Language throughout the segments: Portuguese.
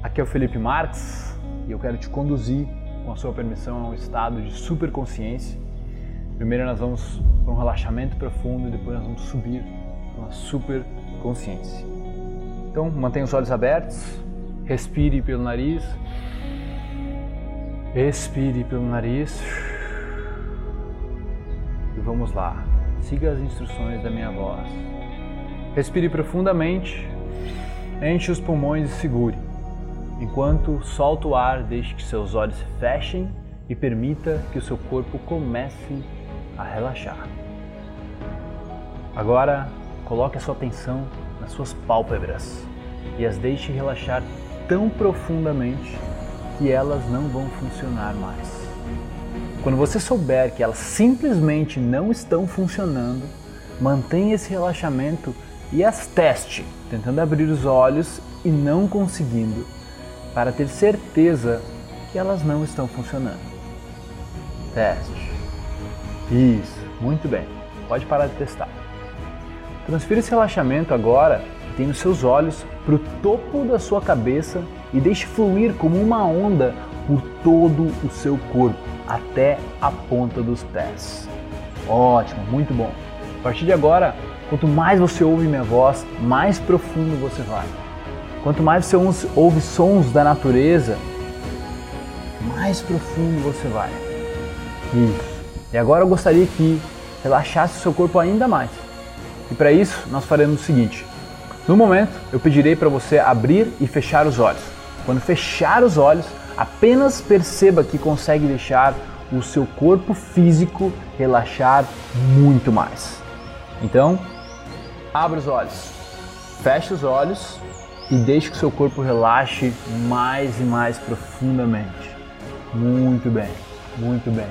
Aqui é o Felipe Marques e eu quero te conduzir, com a sua permissão, a um estado de superconsciência. Primeiro nós vamos para um relaxamento profundo e depois nós vamos subir para uma superconsciência. Então mantenha os olhos abertos, respire pelo nariz, expire pelo nariz e vamos lá. Siga as instruções da minha voz. Respire profundamente, enche os pulmões e segure. Enquanto solta o ar, deixe que seus olhos se fechem e permita que o seu corpo comece a relaxar. Agora, coloque a sua atenção nas suas pálpebras e as deixe relaxar tão profundamente que elas não vão funcionar mais. Quando você souber que elas simplesmente não estão funcionando, mantenha esse relaxamento e as teste, tentando abrir os olhos e não conseguindo, para ter certeza que elas não estão funcionando. Teste. Isso, muito bem. Pode parar de testar. Transfira esse relaxamento agora que tem nos seus olhos para o topo da sua cabeça e deixe fluir como uma onda por todo o seu corpo, até a ponta dos pés. Ótimo, muito bom. A partir de agora, quanto mais você ouve minha voz, mais profundo você vai. Quanto mais você ouve sons da natureza, mais profundo você vai. Isso. E agora eu gostaria que relaxasse o seu corpo ainda mais. E para isso, nós faremos o seguinte: no momento, eu pedirei para você abrir e fechar os olhos. Quando fechar os olhos, apenas perceba que consegue deixar o seu corpo físico relaxar muito mais. Então, abra os olhos, feche os olhos e deixe que seu corpo relaxe mais e mais profundamente. Muito bem, muito bem.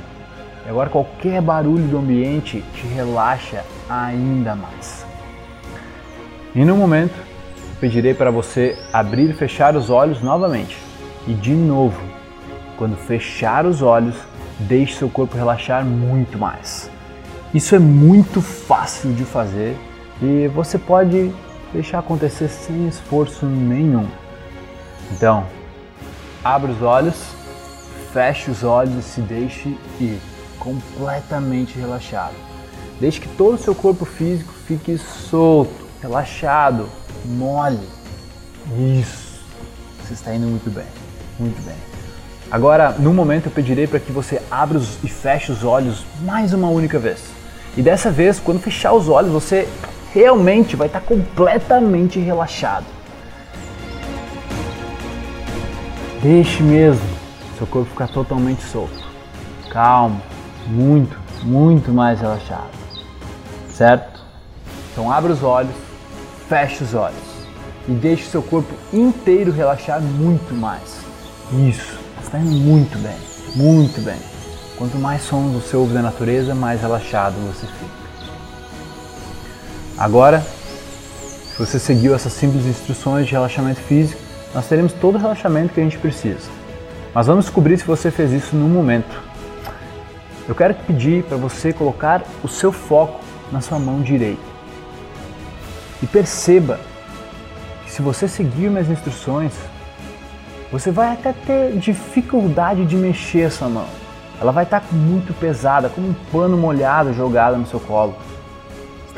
E agora qualquer barulho do ambiente te relaxa ainda mais. E no momento, pedirei para você abrir e fechar os olhos novamente. E de novo, quando fechar os olhos, deixe seu corpo relaxar muito mais. Isso é muito fácil de fazer e você pode deixar acontecer sem esforço nenhum. Então, abra os olhos, feche os olhos e se deixe ir completamente relaxado. Deixe que todo o seu corpo físico fique solto, relaxado, mole. Isso. Você está indo muito bem, muito bem. Agora, no momento, eu pedirei para que você abra os, e feche os olhos mais uma única vez. E dessa vez, quando fechar os olhos, você realmente vai estar completamente relaxado. Deixe mesmo seu corpo ficar totalmente solto, calmo, muito, muito mais relaxado, certo? Então abra os olhos, feche os olhos e deixe seu corpo inteiro relaxar muito mais. Isso está indo muito bem, muito bem. Quanto mais sons você ouve da natureza, mais relaxado você fica. Agora, se você seguiu essas simples instruções de relaxamento físico, nós teremos todo o relaxamento que a gente precisa. Mas vamos descobrir se você fez isso no momento. Eu quero pedir para você colocar o seu foco na sua mão direita. E perceba que se você seguir minhas instruções, você vai até ter dificuldade de mexer a sua mão. Ela vai estar muito pesada, como um pano molhado jogado no seu colo.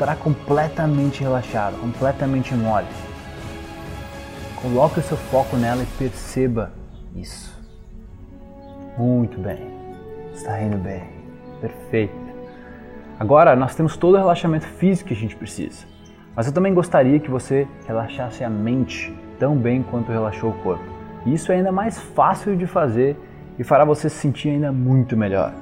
Estará completamente relaxado, completamente mole. Coloque o seu foco nela e perceba isso. Muito bem. Está indo bem. Perfeito. Agora nós temos todo o relaxamento físico que a gente precisa. Mas eu também gostaria que você relaxasse a mente tão bem quanto relaxou o corpo. Isso é ainda mais fácil de fazer e fará você se sentir ainda muito melhor.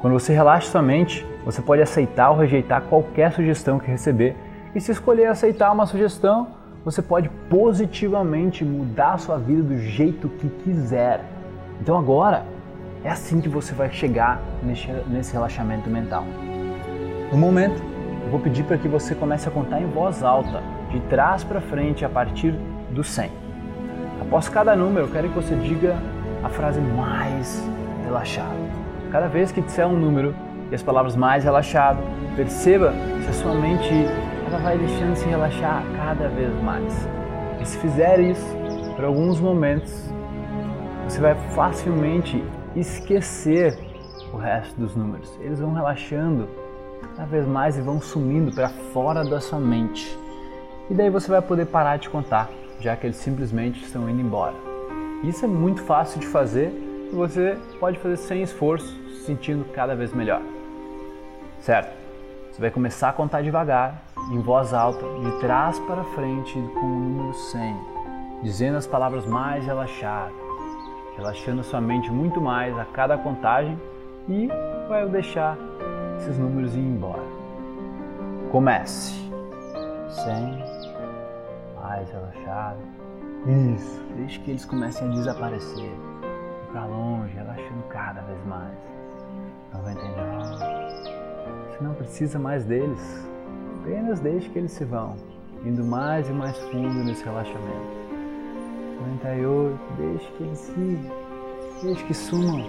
Quando você relaxa sua mente, você pode aceitar ou rejeitar qualquer sugestão que receber. E se escolher aceitar uma sugestão, você pode positivamente mudar a sua vida do jeito que quiser. Então agora é assim que você vai chegar nesse relaxamento mental. No momento, eu vou pedir para que você comece a contar em voz alta, de trás para frente, a partir do 100. Após cada número, eu quero que você diga a frase mais relaxada. Cada vez que disser um número e as palavras mais relaxado, perceba se a sua mente ela vai deixando se relaxar cada vez mais. E se fizer isso, por alguns momentos, você vai facilmente esquecer o resto dos números. Eles vão relaxando cada vez mais e vão sumindo para fora da sua mente. E daí você vai poder parar de contar, já que eles simplesmente estão indo embora. Isso é muito fácil de fazer e você pode fazer sem esforço, se sentindo cada vez melhor. Certo? Você vai começar a contar devagar, em voz alta, de trás para frente com o número 100, dizendo as palavras mais relaxadas, relaxando sua mente muito mais a cada contagem e vai deixar esses números ir embora. Comece. 100, mais relaxado. Isso, deixe que eles comecem a desaparecer. Para longe, relaxando cada vez mais. 99. Não precisa mais deles. Apenas deixe que eles se vão, indo mais e mais fundo nesse relaxamento. 98, deixe que eles se. Deixe que sumam.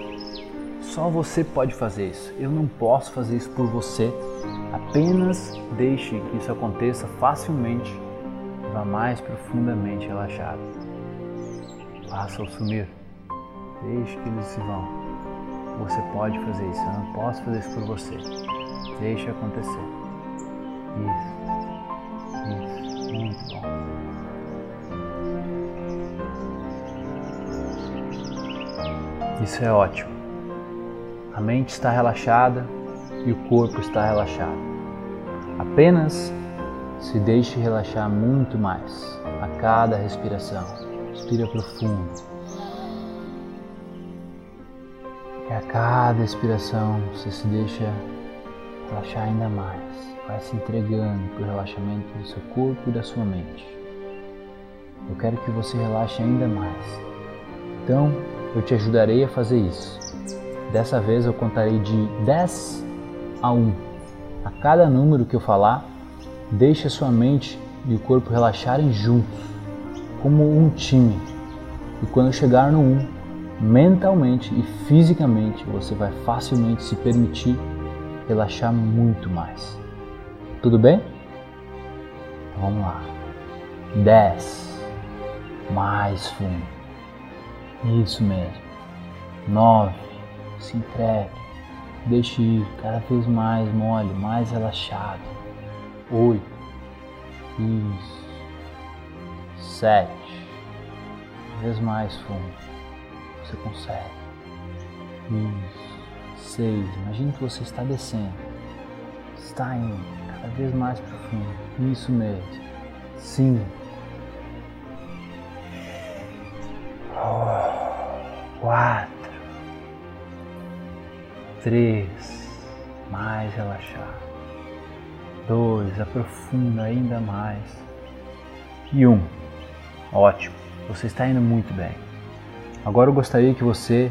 Só você pode fazer isso. Eu não posso fazer isso por você. Apenas deixe que isso aconteça facilmente vá mais profundamente relaxado. Faça-o sumir. Deixe que eles se vão. Você pode fazer isso. Eu não posso fazer isso por você. Deixe acontecer. Isso. Isso. Muito bom. Isso é ótimo. A mente está relaxada e o corpo está relaxado. Apenas se deixe relaxar muito mais a cada respiração. Respira profundo. E a cada expiração você se deixa relaxar ainda mais. Vai se entregando para o relaxamento do seu corpo e da sua mente. Eu quero que você relaxe ainda mais. Então, eu te ajudarei a fazer isso. Dessa vez eu contarei de 10 a 1. A cada número que eu falar, deixe a sua mente e o corpo relaxarem juntos, como um time. E quando chegar no 1, mentalmente e fisicamente você vai facilmente se permitir relaxar muito mais. Tudo bem? Vamos lá. 10. Mais fundo. Isso mesmo. Nove. Se entregue. Deixe ir cada vez mais mole, mais relaxado. Oito. Isso. Sete. Cada vez mais fundo. Você consegue. Isso. Seis. Imagine que você está descendo. Está indo cada vez mais profundo. Isso mesmo. Cinco. quatro, três, mais relaxado, dois, aprofunda ainda mais e um. Ótimo, você está indo muito bem. Agora eu gostaria que você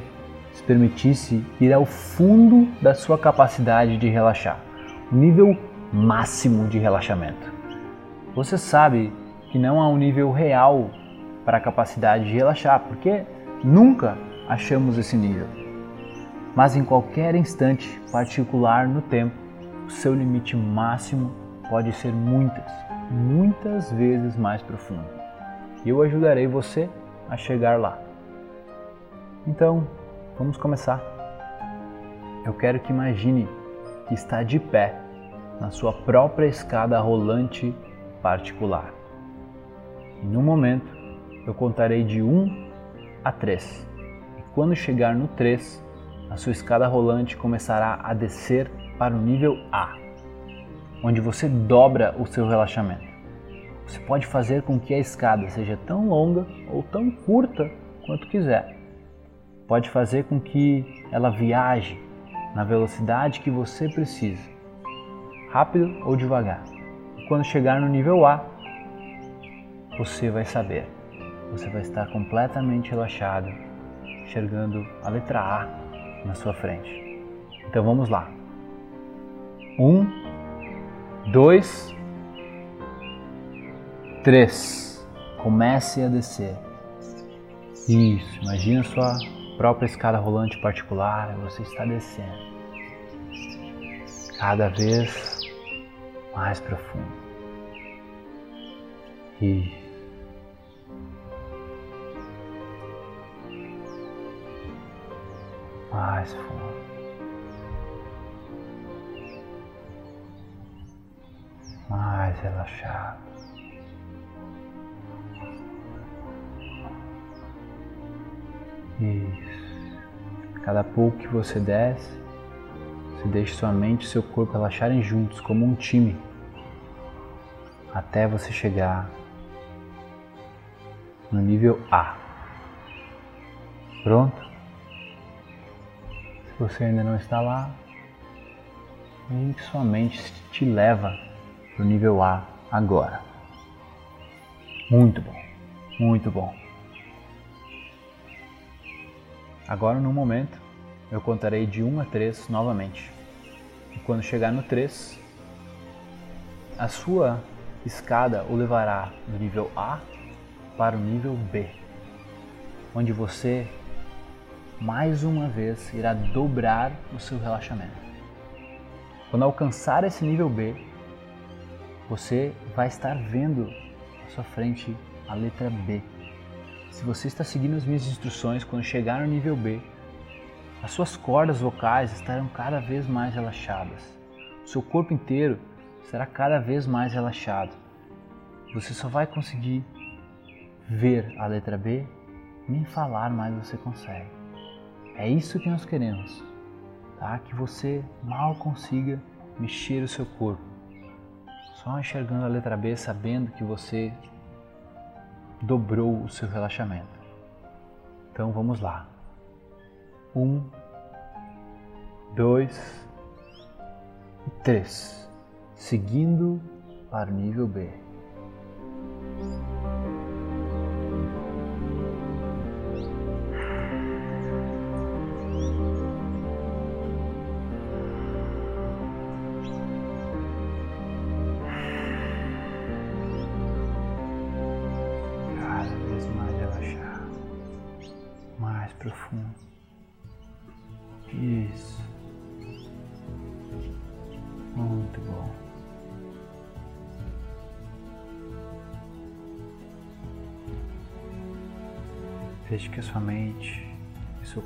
se permitisse ir ao fundo da sua capacidade de relaxar, o nível máximo de relaxamento. Você sabe que não há um nível real para a capacidade de relaxar, porque nunca achamos esse nível. Mas em qualquer instante particular no tempo, o seu limite máximo pode ser muitas, muitas vezes mais profundo. E eu ajudarei você a chegar lá. Então, vamos começar. Eu quero que imagine que está de pé na sua própria escada rolante particular. E no momento, eu contarei de 1 a 3. Quando chegar no 3, a sua escada rolante começará a descer para o nível A, onde você dobra o seu relaxamento. Você pode fazer com que a escada seja tão longa ou tão curta quanto quiser. Pode fazer com que ela viaje na velocidade que você precisa, rápido ou devagar. E quando chegar no nível A, você vai saber. Você vai estar completamente relaxado enxergando a letra A na sua frente. Então vamos lá. Um, dois, três. Comece a descer. Isso, imagina sua própria escada rolante particular, você está descendo cada vez mais profundo. E mais fundo. Mais relaxado. Isso. Cada pouco que você desce, você deixa sua mente e seu corpo relaxarem juntos, como um time, até você chegar no nível A. Pronto? Se você ainda não está lá, e sua mente te leva para o nível A agora. Muito bom, muito bom. Agora, no momento, eu contarei de 1 a 3 novamente. E quando chegar no 3, a sua escada o levará do nível A para o nível B, onde você mais uma vez irá dobrar o seu relaxamento. Quando alcançar esse nível B, você vai estar vendo à sua frente a letra B. Se você está seguindo as minhas instruções, quando chegar no nível B, as suas cordas vocais estarão cada vez mais relaxadas. O seu corpo inteiro será cada vez mais relaxado. Você só vai conseguir ver a letra B, nem falar mais você consegue. É isso que nós queremos, tá? Que você mal consiga mexer o seu corpo. Só enxergando a letra B, sabendo que você dobrou o seu relaxamento. Então vamos lá. Um, dois e três. Seguindo para o nível B.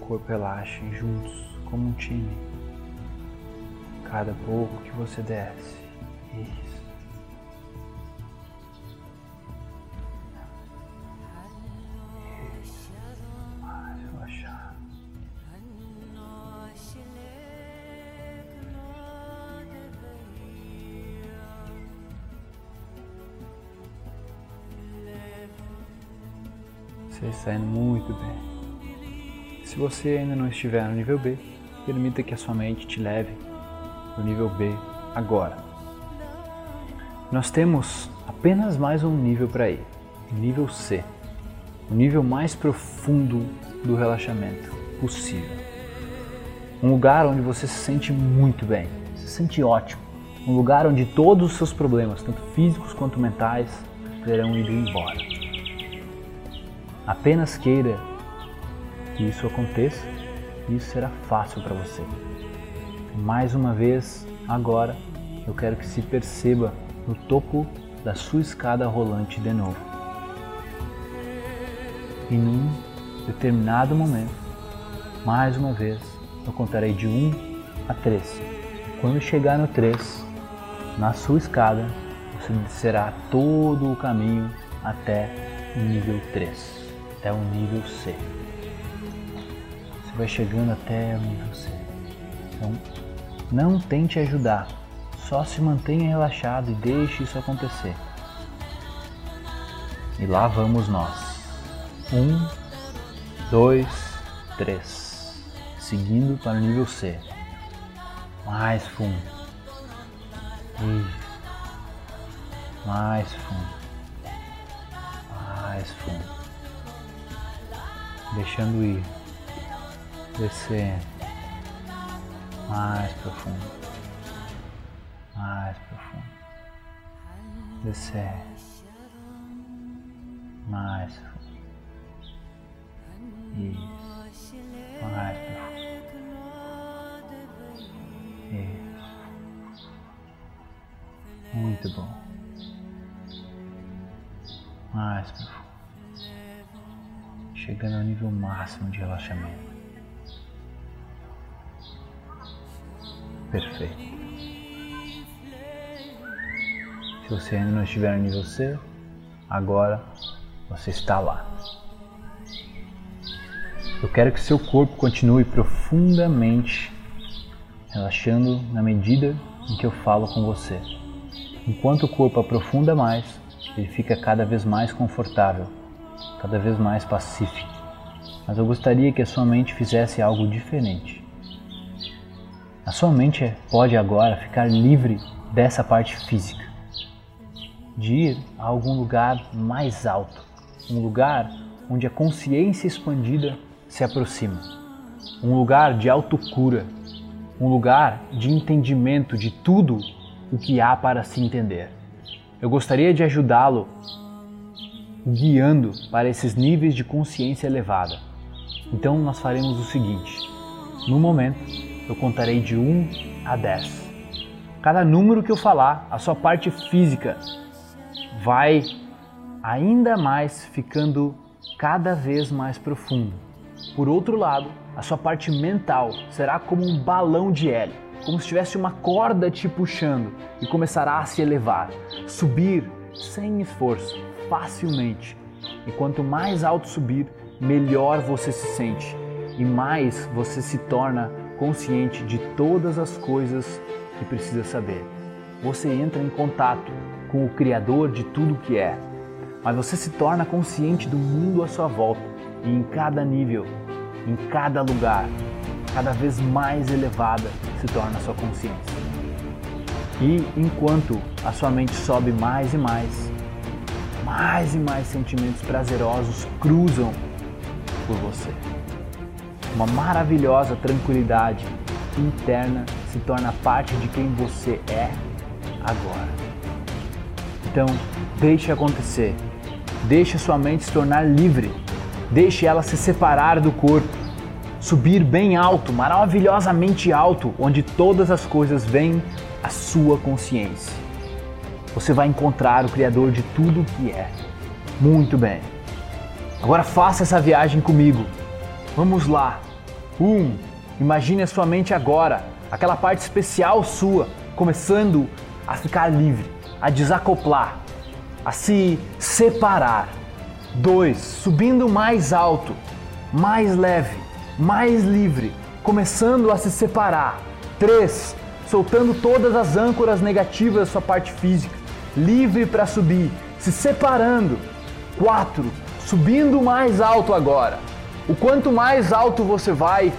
corpo relaxem juntos, como um time. Cada pouco que você desce. Isso. Você está indo muito bem. Se você ainda não estiver no nível B, permita que a sua mente te leve para o nível B agora. Nós temos apenas mais um nível para ir, nível C, o nível mais profundo do relaxamento possível. Um lugar onde você se sente muito bem, se sente ótimo. Um lugar onde todos os seus problemas, tanto físicos quanto mentais, terão ido embora. Apenas queira que isso aconteça isso será fácil para você. Mais uma vez, agora, eu quero que se perceba no topo da sua escada rolante de novo. E num determinado momento, mais uma vez, eu contarei de 1 a 3. Quando chegar no 3, na sua escada, você descerá todo o caminho até o nível 3 até o nível C. Você vai chegando até o nível C. Então, não tente ajudar, só se mantenha relaxado e deixe isso acontecer. E lá vamos nós. Um, dois, três. Seguindo para o nível C. Mais fundo. Isso. Mais fundo. Mais fundo deixando ir, descendo mais profundo, mais profundo, descer. Mais profundo, isso, mais profundo, isso, muito bom, mais profundo. Chegando ao nível máximo de relaxamento. Perfeito. Se você ainda não estiver nível C, agora você está lá. Eu quero que seu corpo continue profundamente relaxando na medida em que eu falo com você. Enquanto o corpo aprofunda mais, ele fica cada vez mais confortável, cada vez mais pacífico. Mas eu gostaria que a sua mente fizesse algo diferente. A sua mente pode agora ficar livre dessa parte física, de ir a algum lugar mais alto, um lugar onde a consciência expandida se aproxima. Um lugar de autocura, um lugar de entendimento de tudo o que há para se entender. Eu gostaria de ajudá-lo guiando para esses níveis de consciência elevada. Então nós faremos o seguinte: no momento eu contarei de 1 a 10. Cada número que eu falar, a sua parte física vai ainda mais ficando cada vez mais profundo. Por outro lado, a sua parte mental será como um balão de hélio, como se tivesse uma corda te puxando e começará a se elevar, subir sem esforço, facilmente. E quanto mais alto subir, melhor você se sente e mais você se torna consciente de todas as coisas que precisa saber. Você entra em contato com o Criador de tudo que é, mas você se torna consciente do mundo à sua volta e em cada nível, em cada lugar, cada vez mais elevada se torna a sua consciência. E enquanto a sua mente sobe mais e mais, mais e mais sentimentos prazerosos cruzam por você. Uma maravilhosa tranquilidade interna se torna parte de quem você é agora. Então, deixe acontecer. Deixe sua mente se tornar livre Deixe ela se separar do corpo, subir bem alto, maravilhosamente alto, onde todas as coisas vêm à sua consciência. Você vai encontrar o Criador de tudo o que é. Muito bem. Agora faça essa viagem comigo. Vamos lá. Um, imagine a sua mente agora, aquela parte especial sua, começando a ficar livre, a desacoplar, a se separar 2. Subindo mais alto, mais leve, mais livre, começando a se separar. 3. Soltando todas as âncoras negativas da sua parte física, livre para subir, se separando. 4. Subindo mais alto agora. O quanto mais alto você vai,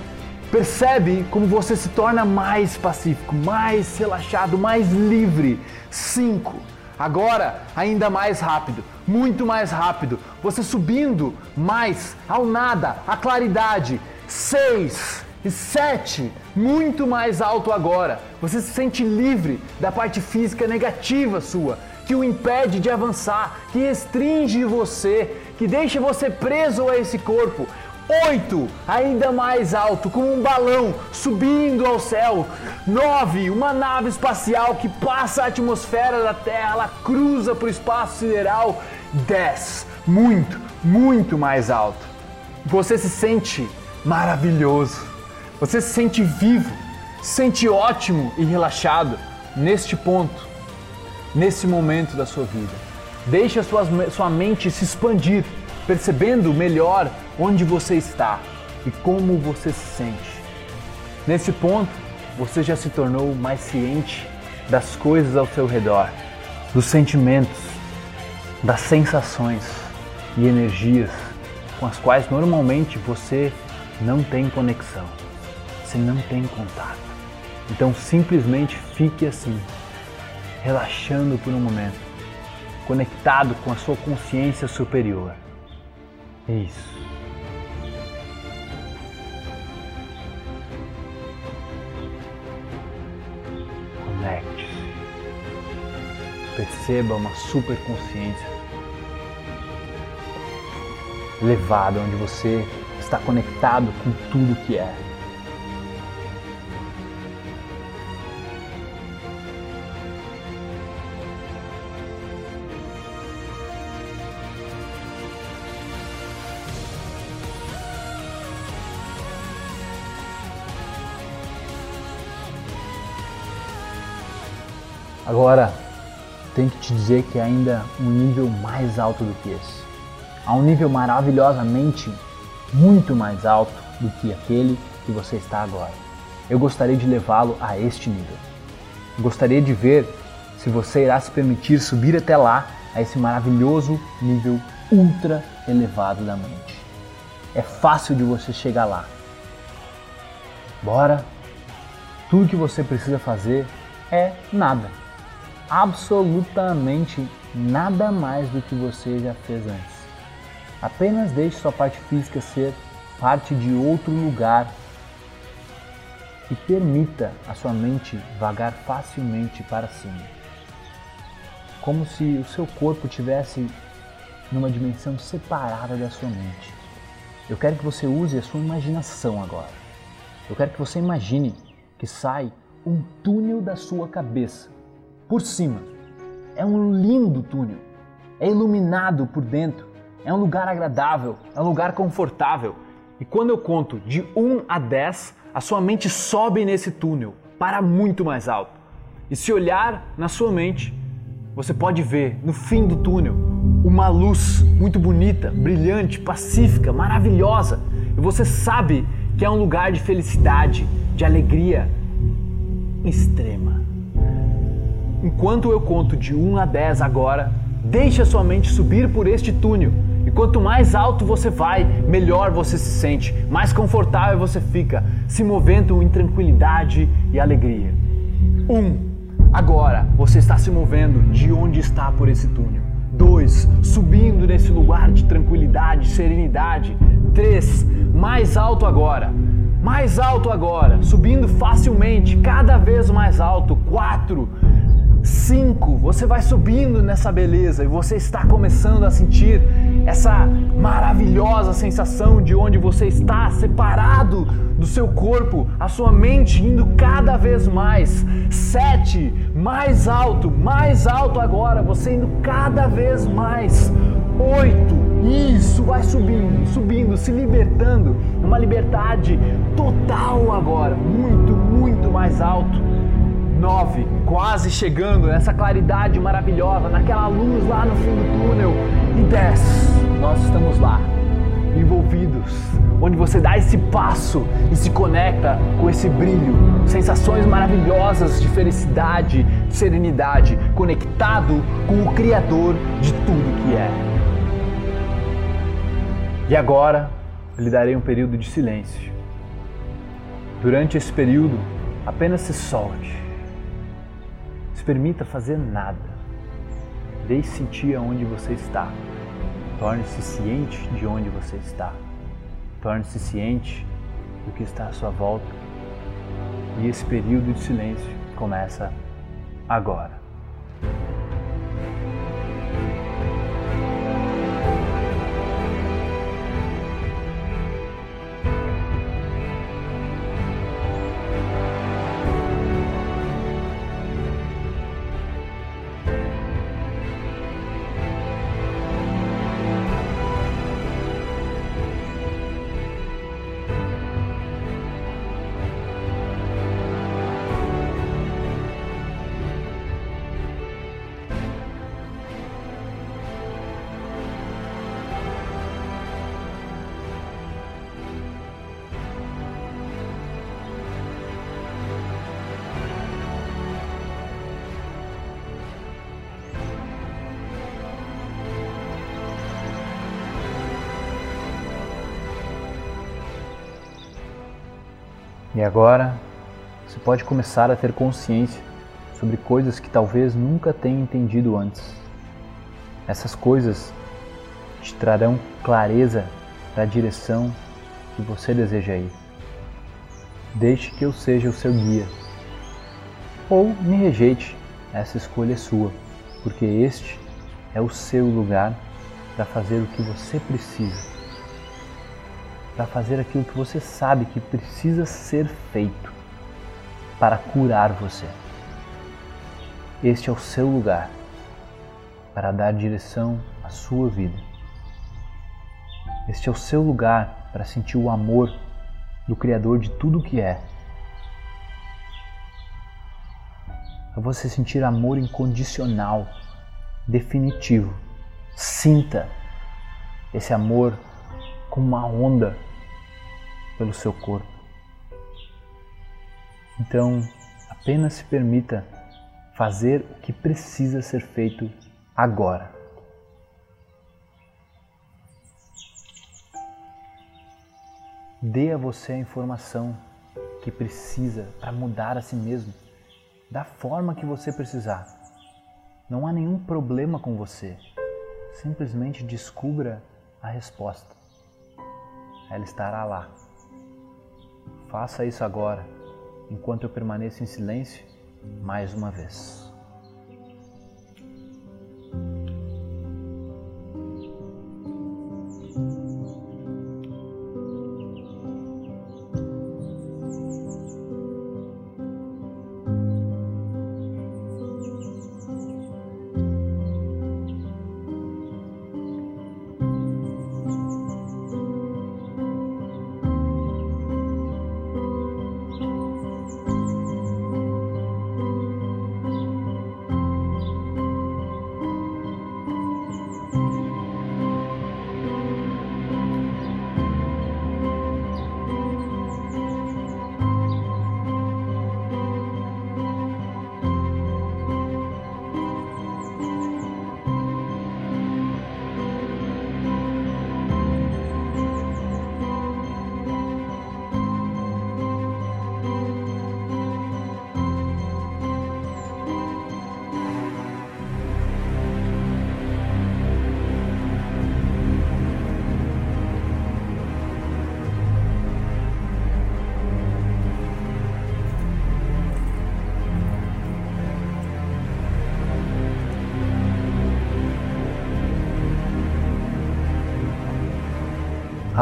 percebe como você se torna mais pacífico, mais relaxado, mais livre. 5 Agora, ainda mais rápido, muito mais rápido, você subindo mais ao nada, à claridade. Seis e sete, muito mais alto agora. Você se sente livre da parte física negativa sua, que o impede de avançar, que restringe você, que deixa você preso a esse corpo. Oito, ainda mais alto, como um balão subindo ao céu. Nove, uma nave espacial que passa a atmosfera da Terra, ela cruza para o espaço sideral. Dez, muito, muito mais alto. Você se sente maravilhoso. Você se sente vivo, se sente ótimo e relaxado neste ponto, nesse momento da sua vida. Deixe a sua, sua mente se expandir, percebendo melhor onde você está e como você se sente. Nesse ponto, você já se tornou mais ciente das coisas ao seu redor, dos sentimentos, das sensações e energias com as quais normalmente você não tem conexão, você não tem contato. Então simplesmente fique assim, relaxando por um momento, conectado com a sua consciência superior. Isso. Perceba uma super consciência elevada, onde você está conectado com tudo que é. Agora, tenho que te dizer que é ainda um nível mais alto do que esse. Há um nível maravilhosamente muito mais alto do que aquele que você está agora. Eu gostaria de levá-lo a este nível. Gostaria de ver se você irá se permitir subir até lá, a esse maravilhoso nível ultra elevado da mente. É fácil de você chegar lá. Bora! Tudo que você precisa fazer é nada. Absolutamente nada mais do que você já fez antes. Apenas deixe sua parte física ser parte de outro lugar e permita a sua mente vagar facilmente para cima. Como se o seu corpo tivesse numa dimensão separada da sua mente. Eu quero que você use a sua imaginação agora. Eu quero que você imagine que sai um túnel da sua cabeça por cima. É um lindo túnel. É iluminado por dentro. É um lugar agradável, é um lugar confortável. E quando eu conto de 1 a 10, a sua mente sobe nesse túnel para muito mais alto. E se olhar na sua mente, você pode ver no fim do túnel uma luz muito bonita, brilhante, pacífica, maravilhosa. E você sabe que é um lugar de felicidade, de alegria extrema. Enquanto eu conto de 1 a 10 agora, deixe a sua mente subir por este túnel e quanto mais alto você vai, melhor você se sente, mais confortável você fica, se movendo em tranquilidade e alegria. 1. Um, agora você está se movendo de onde está por esse túnel. 2. Subindo nesse lugar de tranquilidade, serenidade. 3. Mais alto agora. Mais alto agora, subindo facilmente, cada vez mais alto. 4 5, você vai subindo nessa beleza e você está começando a sentir essa maravilhosa sensação de onde você está separado do seu corpo, a sua mente indo cada vez mais. 7, mais alto, mais alto agora, você indo cada vez mais. 8, isso, vai subindo, subindo, se libertando, uma liberdade total agora, muito, muito mais alto. 9, quase chegando nessa claridade maravilhosa, naquela luz lá no fim do túnel. E 10, nós estamos lá, envolvidos, onde você dá esse passo e se conecta com esse brilho, sensações maravilhosas de felicidade, de serenidade, conectado com o Criador de tudo que é. E agora, eu lhe darei um período de silêncio. Durante esse período, apenas se solte permita fazer nada. Deixe sentir aonde você está. Torne-se ciente de onde você está. Torne-se ciente do que está à sua volta. E esse período de silêncio começa agora. E agora você pode começar a ter consciência sobre coisas que talvez nunca tenha entendido antes. Essas coisas te trarão clareza para a direção que você deseja ir. Deixe que eu seja o seu guia. Ou me rejeite, essa escolha é sua, porque este é o seu lugar para fazer o que você precisa para fazer aquilo que você sabe que precisa ser feito para curar você. Este é o seu lugar para dar direção à sua vida. Este é o seu lugar para sentir o amor do Criador de tudo o que é. é você sentir amor incondicional, definitivo. Sinta esse amor como uma onda pelo seu corpo. Então, apenas se permita fazer o que precisa ser feito agora. Dê a você a informação que precisa para mudar a si mesmo, da forma que você precisar. Não há nenhum problema com você. Simplesmente descubra a resposta. Ela estará lá. Faça isso agora, enquanto eu permaneço em silêncio mais uma vez.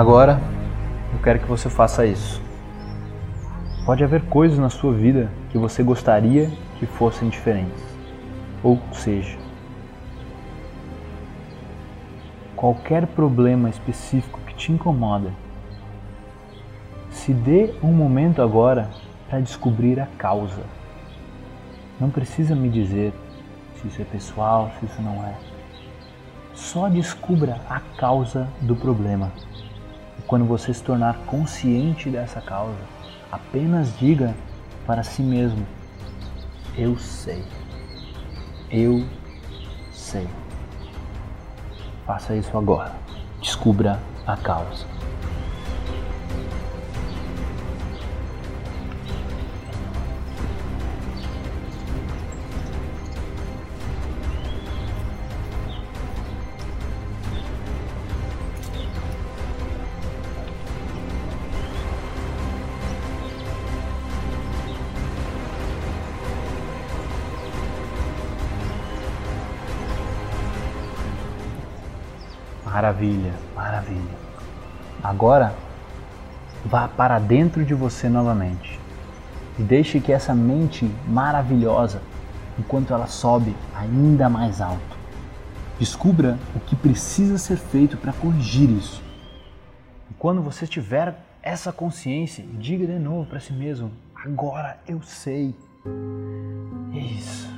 Agora, eu quero que você faça isso. Pode haver coisas na sua vida que você gostaria que fossem diferentes. Ou seja, qualquer problema específico que te incomoda, se dê um momento agora para descobrir a causa. Não precisa me dizer se isso é pessoal, se isso não é. Só descubra a causa do problema. Quando você se tornar consciente dessa causa, apenas diga para si mesmo: Eu sei. Eu sei. Faça isso agora. Descubra a causa. Maravilha, maravilha. Agora, vá para dentro de você novamente e deixe que essa mente maravilhosa, enquanto ela sobe ainda mais alto, descubra o que precisa ser feito para corrigir isso. E quando você tiver essa consciência, diga de novo para si mesmo: agora eu sei. Isso.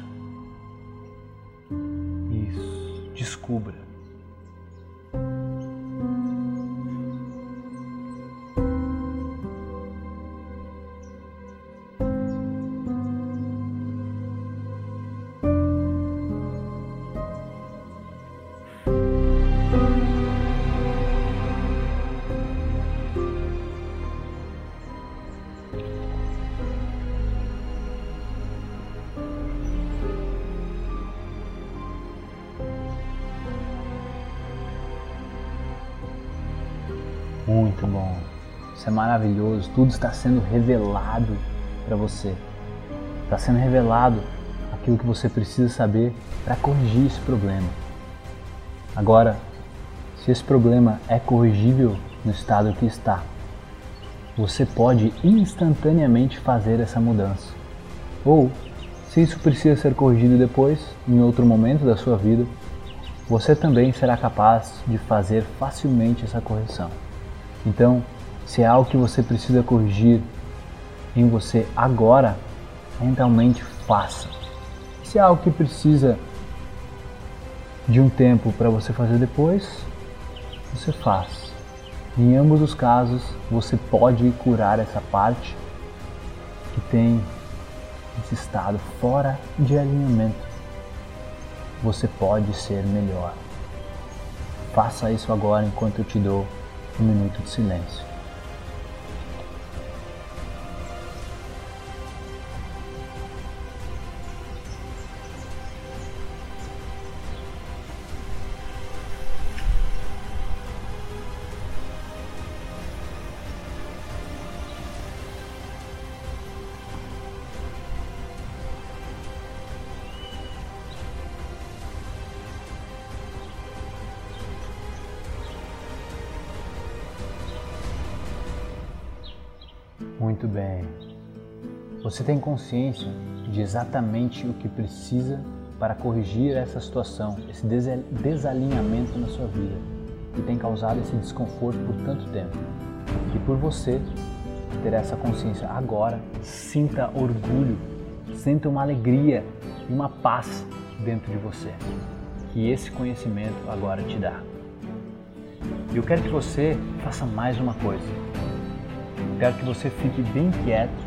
Isso. Descubra. Maravilhoso. Tudo está sendo revelado para você. Está sendo revelado aquilo que você precisa saber para corrigir esse problema. Agora, se esse problema é corrigível no estado que está, você pode instantaneamente fazer essa mudança. Ou, se isso precisa ser corrigido depois, em outro momento da sua vida, você também será capaz de fazer facilmente essa correção. Então, se é algo que você precisa corrigir em você agora, mentalmente faça. Se é algo que precisa de um tempo para você fazer depois, você faz. Em ambos os casos, você pode curar essa parte que tem esse estado fora de alinhamento. Você pode ser melhor. Faça isso agora enquanto eu te dou um minuto de silêncio. Você tem consciência de exatamente o que precisa para corrigir essa situação, esse desalinhamento na sua vida que tem causado esse desconforto por tanto tempo. E por você ter essa consciência agora, sinta orgulho, sinta uma alegria e uma paz dentro de você que esse conhecimento agora te dá. E eu quero que você faça mais uma coisa Quero que você fique bem quieto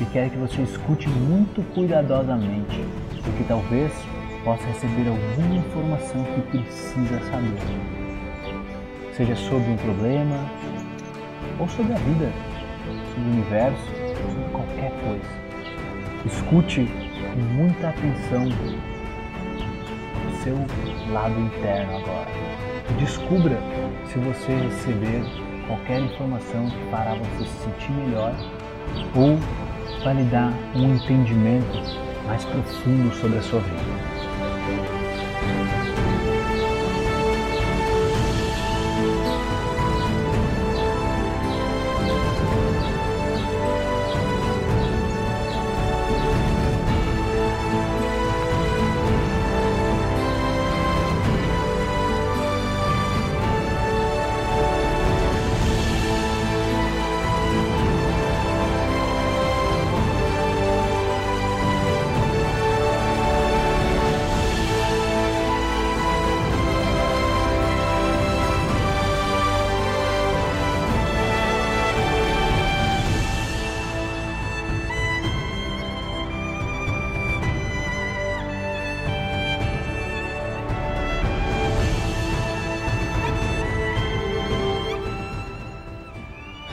e quero que você escute muito cuidadosamente, porque talvez possa receber alguma informação que precisa saber. Seja sobre um problema ou sobre a vida, sobre o universo, sobre qualquer coisa. Escute com muita atenção o seu lado interno agora. Descubra se você receber qualquer informação que você se sentir melhor ou vai lhe dar um entendimento mais profundo sobre a sua vida.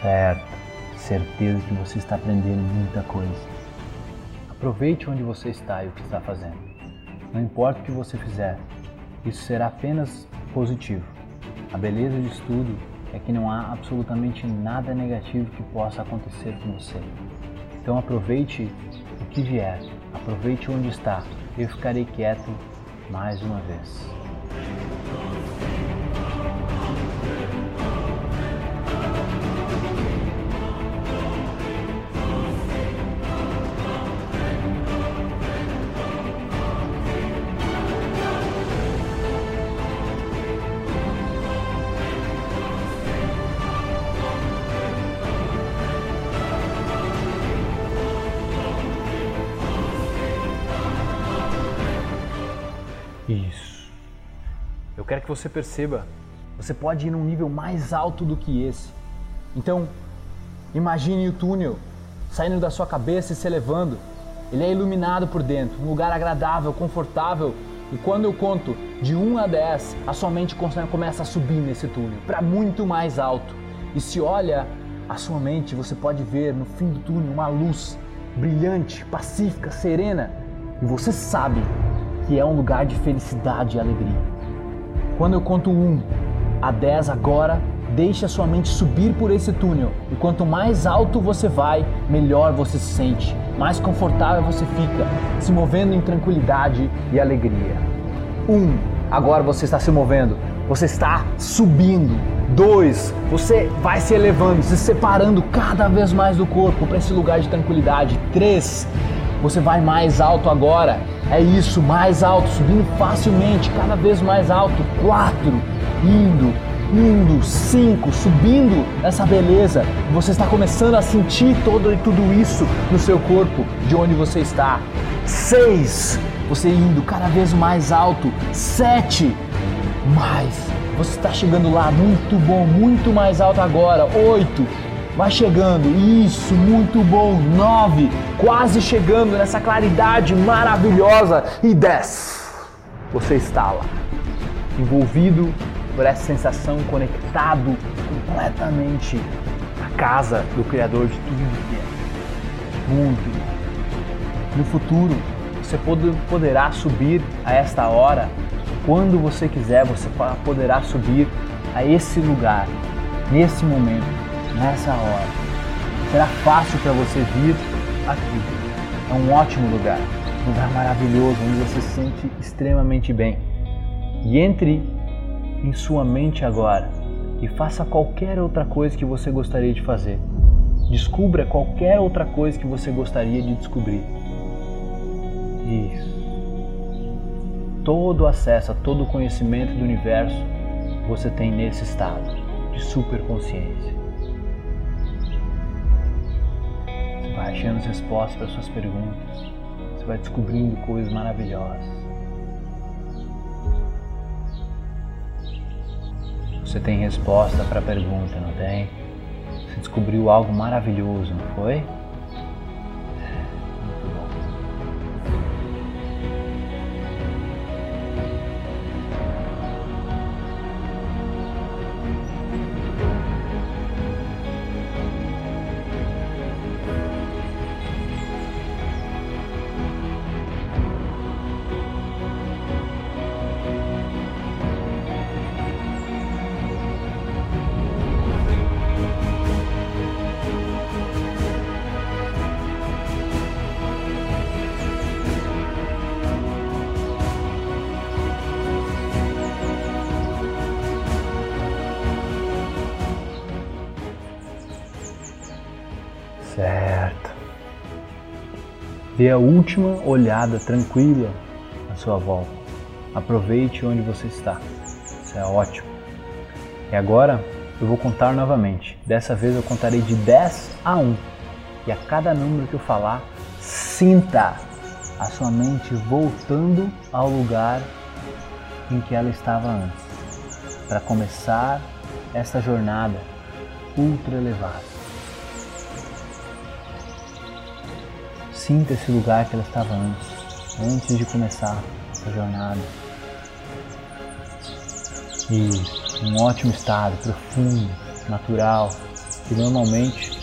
Certo, certeza que você está aprendendo muita coisa. Aproveite onde você está e o que está fazendo. Não importa o que você fizer, isso será apenas positivo. A beleza de estudo é que não há absolutamente nada negativo que possa acontecer com você. Então aproveite o que vier, aproveite onde está. Eu ficarei quieto mais uma vez. Você perceba, você pode ir num nível mais alto do que esse. Então, imagine o túnel saindo da sua cabeça e se elevando. Ele é iluminado por dentro, um lugar agradável, confortável. E quando eu conto de 1 a 10, a sua mente começa a subir nesse túnel para muito mais alto. E se olha a sua mente, você pode ver no fim do túnel uma luz brilhante, pacífica, serena. E você sabe que é um lugar de felicidade e alegria. Quando eu conto 1 a 10 agora, deixe a sua mente subir por esse túnel. E quanto mais alto você vai, melhor você se sente, mais confortável você fica, se movendo em tranquilidade e alegria. 1. Agora você está se movendo, você está subindo. 2. Você vai se elevando, se separando cada vez mais do corpo para esse lugar de tranquilidade. 3. Você vai mais alto agora é isso, mais alto, subindo facilmente, cada vez mais alto. Quatro, indo, indo. Cinco, subindo essa beleza. Você está começando a sentir todo e tudo isso no seu corpo, de onde você está. Seis, Você indo cada vez mais alto. Sete. Mais. Você está chegando lá. Muito bom. Muito mais alto agora. Oito. Vai chegando. Isso. Muito bom. Nove. Quase chegando nessa claridade maravilhosa. E dez. Você está lá. Envolvido por essa sensação, conectado completamente à casa do Criador de tudo que é. Muito. No futuro, você poderá subir a esta hora, quando você quiser, você poderá subir a esse lugar, nesse momento, nessa hora. Será fácil para você vir aqui. É um ótimo lugar, um lugar maravilhoso onde você se sente extremamente bem. E entre em sua mente agora e faça qualquer outra coisa que você gostaria de fazer. Descubra qualquer outra coisa que você gostaria de descobrir. Isso. Todo acesso a todo o conhecimento do universo você tem nesse estado de superconsciência. Vai achando as respostas para suas perguntas. Você vai descobrindo coisas maravilhosas. Você tem resposta para a pergunta, não tem? Você descobriu algo maravilhoso, não foi? Dê a última olhada tranquila à sua volta. Aproveite onde você está. Isso é ótimo. E agora eu vou contar novamente. Dessa vez eu contarei de 10 a 1. E a cada número que eu falar, sinta a sua mente voltando ao lugar em que ela estava antes, para começar essa jornada ultra elevada. Sinta esse lugar que ela estava antes, antes de começar essa jornada. E um ótimo estado, profundo, natural, que normalmente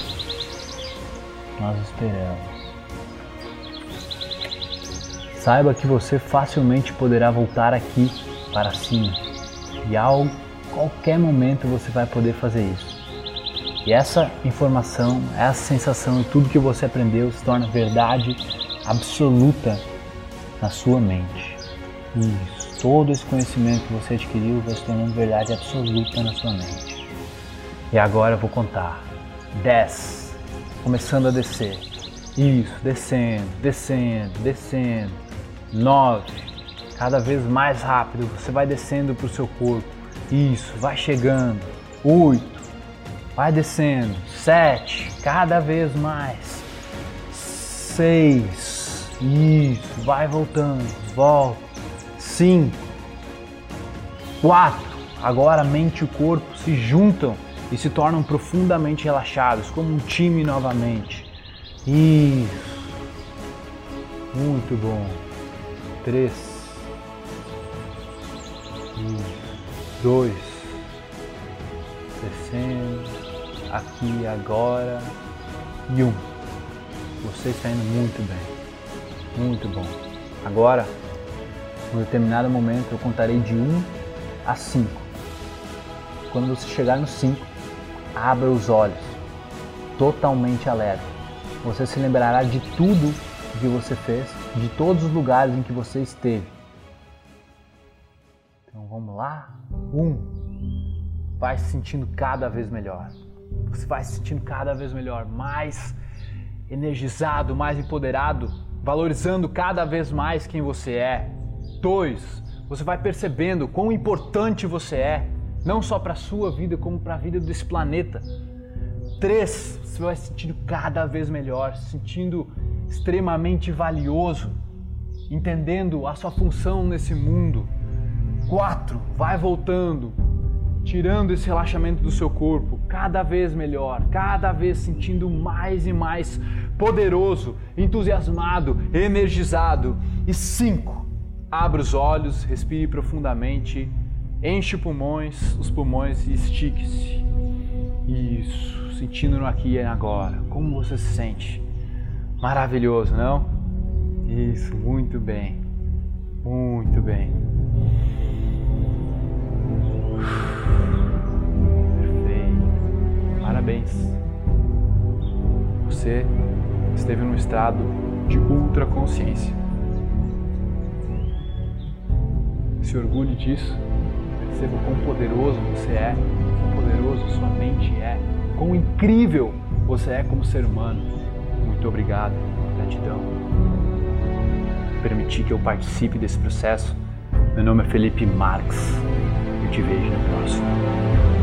nós esperamos. Saiba que você facilmente poderá voltar aqui para cima e a qualquer momento você vai poder fazer isso. E essa informação, essa sensação e tudo que você aprendeu se torna verdade absoluta na sua mente. Isso, todo esse conhecimento que você adquiriu vai se tornando verdade absoluta na sua mente. E agora eu vou contar. 10. Começando a descer. Isso, descendo, descendo, descendo. 9. Cada vez mais rápido você vai descendo para o seu corpo. Isso, vai chegando. 8. Vai descendo. Sete. Cada vez mais. Seis. Isso. Vai voltando. Volta. Cinco. Quatro. Agora mente e o corpo se juntam e se tornam profundamente relaxados, como um time novamente. Isso. Muito bom. Três. Isso. Dois. Descendo aqui, agora e um. Você está indo muito bem, muito bom. Agora, em um determinado momento, eu contarei de 1 a 5. Quando você chegar no 5, abra os olhos, totalmente alerta. Você se lembrará de tudo que você fez, de todos os lugares em que você esteve. Então vamos lá? Um. Vai se sentindo cada vez melhor você vai se sentindo cada vez melhor, mais energizado, mais empoderado, valorizando cada vez mais quem você é. Dois, você vai percebendo quão importante você é, não só para a sua vida, como para a vida desse planeta. Três, você vai se sentindo cada vez melhor, se sentindo extremamente valioso. entendendo a sua função nesse mundo. Quatro, vai voltando, tirando esse relaxamento do seu corpo, cada vez melhor, cada vez sentindo mais e mais poderoso, entusiasmado, energizado. E cinco, abra os olhos, respire profundamente, enche os pulmões, os pulmões e estique-se. Isso, sentindo no aqui e agora. Como você se sente? Maravilhoso, não? Isso, muito bem. Muito bem. Parabéns. Você esteve num estado de ultra consciência. Se orgulhe disso. Perceba quão poderoso você é, quão poderoso sua mente é, quão incrível você é como ser humano. Muito obrigado. Gratidão permitir que eu participe desse processo. Meu nome é Felipe Marx. Eu te vejo no próximo.